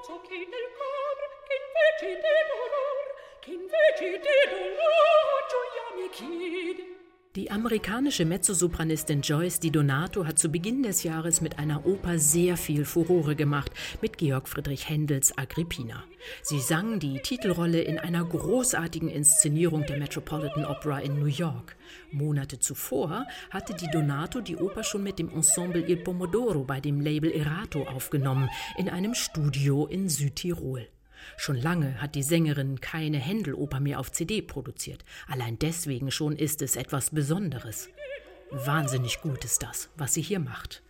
ciò che nel cor che invece di dolor che invece di dolor gioia mi chiede Die amerikanische Mezzosopranistin Joyce Di Donato hat zu Beginn des Jahres mit einer Oper sehr viel Furore gemacht, mit Georg Friedrich Händels Agrippina. Sie sang die Titelrolle in einer großartigen Inszenierung der Metropolitan Opera in New York. Monate zuvor hatte Di Donato die Oper schon mit dem Ensemble Il Pomodoro bei dem Label Erato aufgenommen, in einem Studio in Südtirol. Schon lange hat die Sängerin keine Händeloper mehr auf CD produziert. Allein deswegen schon ist es etwas Besonderes. Wahnsinnig gut ist das, was sie hier macht.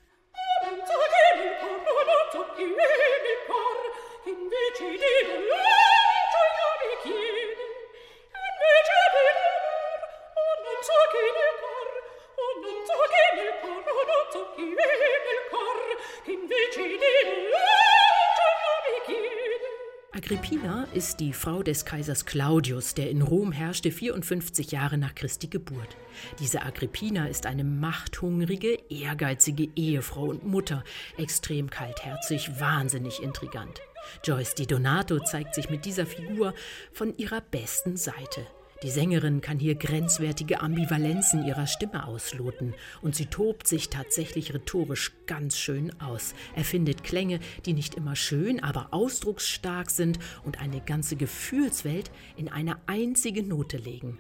Agrippina ist die Frau des Kaisers Claudius, der in Rom herrschte 54 Jahre nach Christi Geburt. Diese Agrippina ist eine machthungrige, ehrgeizige Ehefrau und Mutter, extrem kaltherzig, wahnsinnig intrigant. Joyce Di Donato zeigt sich mit dieser Figur von ihrer besten Seite. Die Sängerin kann hier grenzwertige Ambivalenzen ihrer Stimme ausloten und sie tobt sich tatsächlich rhetorisch ganz schön aus. Er findet Klänge, die nicht immer schön, aber ausdrucksstark sind und eine ganze Gefühlswelt in eine einzige Note legen.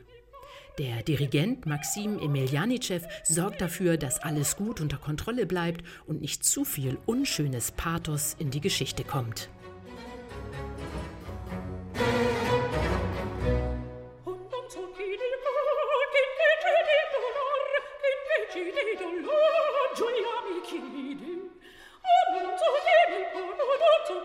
Der Dirigent Maxim Emelianitschew sorgt dafür, dass alles gut unter Kontrolle bleibt und nicht zu viel unschönes Pathos in die Geschichte kommt.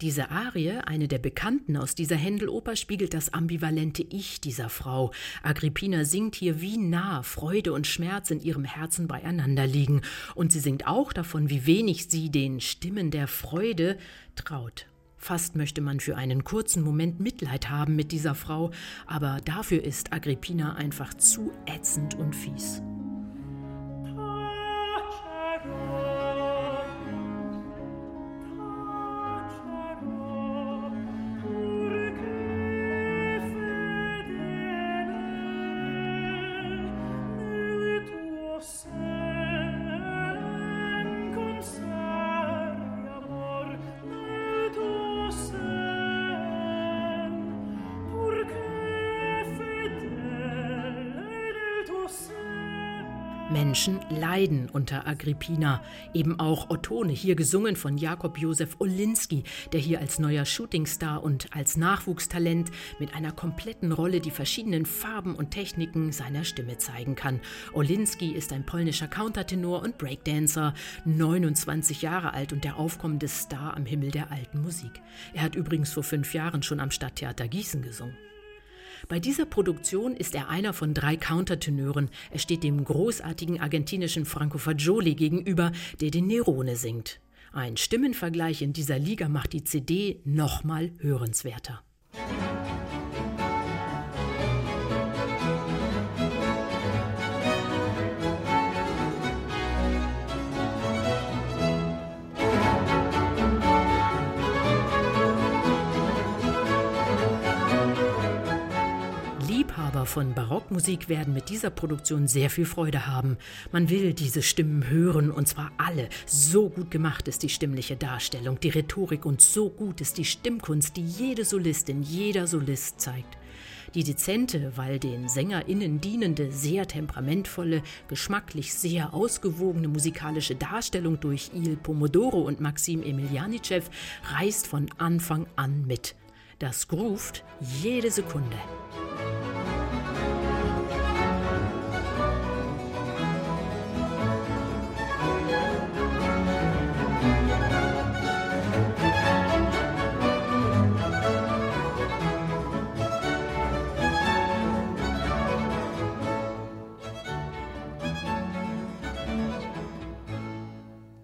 Diese Arie, eine der bekannten aus dieser Händeloper, spiegelt das ambivalente Ich dieser Frau. Agrippina singt hier, wie nah Freude und Schmerz in ihrem Herzen beieinander liegen. Und sie singt auch davon, wie wenig sie den Stimmen der Freude traut. Fast möchte man für einen kurzen Moment Mitleid haben mit dieser Frau, aber dafür ist Agrippina einfach zu ätzend und fies. Menschen leiden unter Agrippina. Eben auch Ottone, hier gesungen von Jakob Josef Olinski, der hier als neuer Shootingstar und als Nachwuchstalent mit einer kompletten Rolle die verschiedenen Farben und Techniken seiner Stimme zeigen kann. Olinski ist ein polnischer Countertenor und Breakdancer, 29 Jahre alt und der aufkommende Star am Himmel der alten Musik. Er hat übrigens vor fünf Jahren schon am Stadttheater Gießen gesungen. Bei dieser Produktion ist er einer von drei Countertenören. Er steht dem großartigen argentinischen Franco Fagioli gegenüber, der den Nerone singt. Ein Stimmenvergleich in dieser Liga macht die CD nochmal hörenswerter. Liebhaber von Barockmusik werden mit dieser Produktion sehr viel Freude haben. Man will diese Stimmen hören und zwar alle. So gut gemacht ist die stimmliche Darstellung, die Rhetorik und so gut ist die Stimmkunst, die jede Solistin, jeder Solist zeigt. Die dezente, weil den SängerInnen dienende, sehr temperamentvolle, geschmacklich sehr ausgewogene musikalische Darstellung durch Il Pomodoro und Maxim Emelianitschew reißt von Anfang an mit. Das groovt jede Sekunde.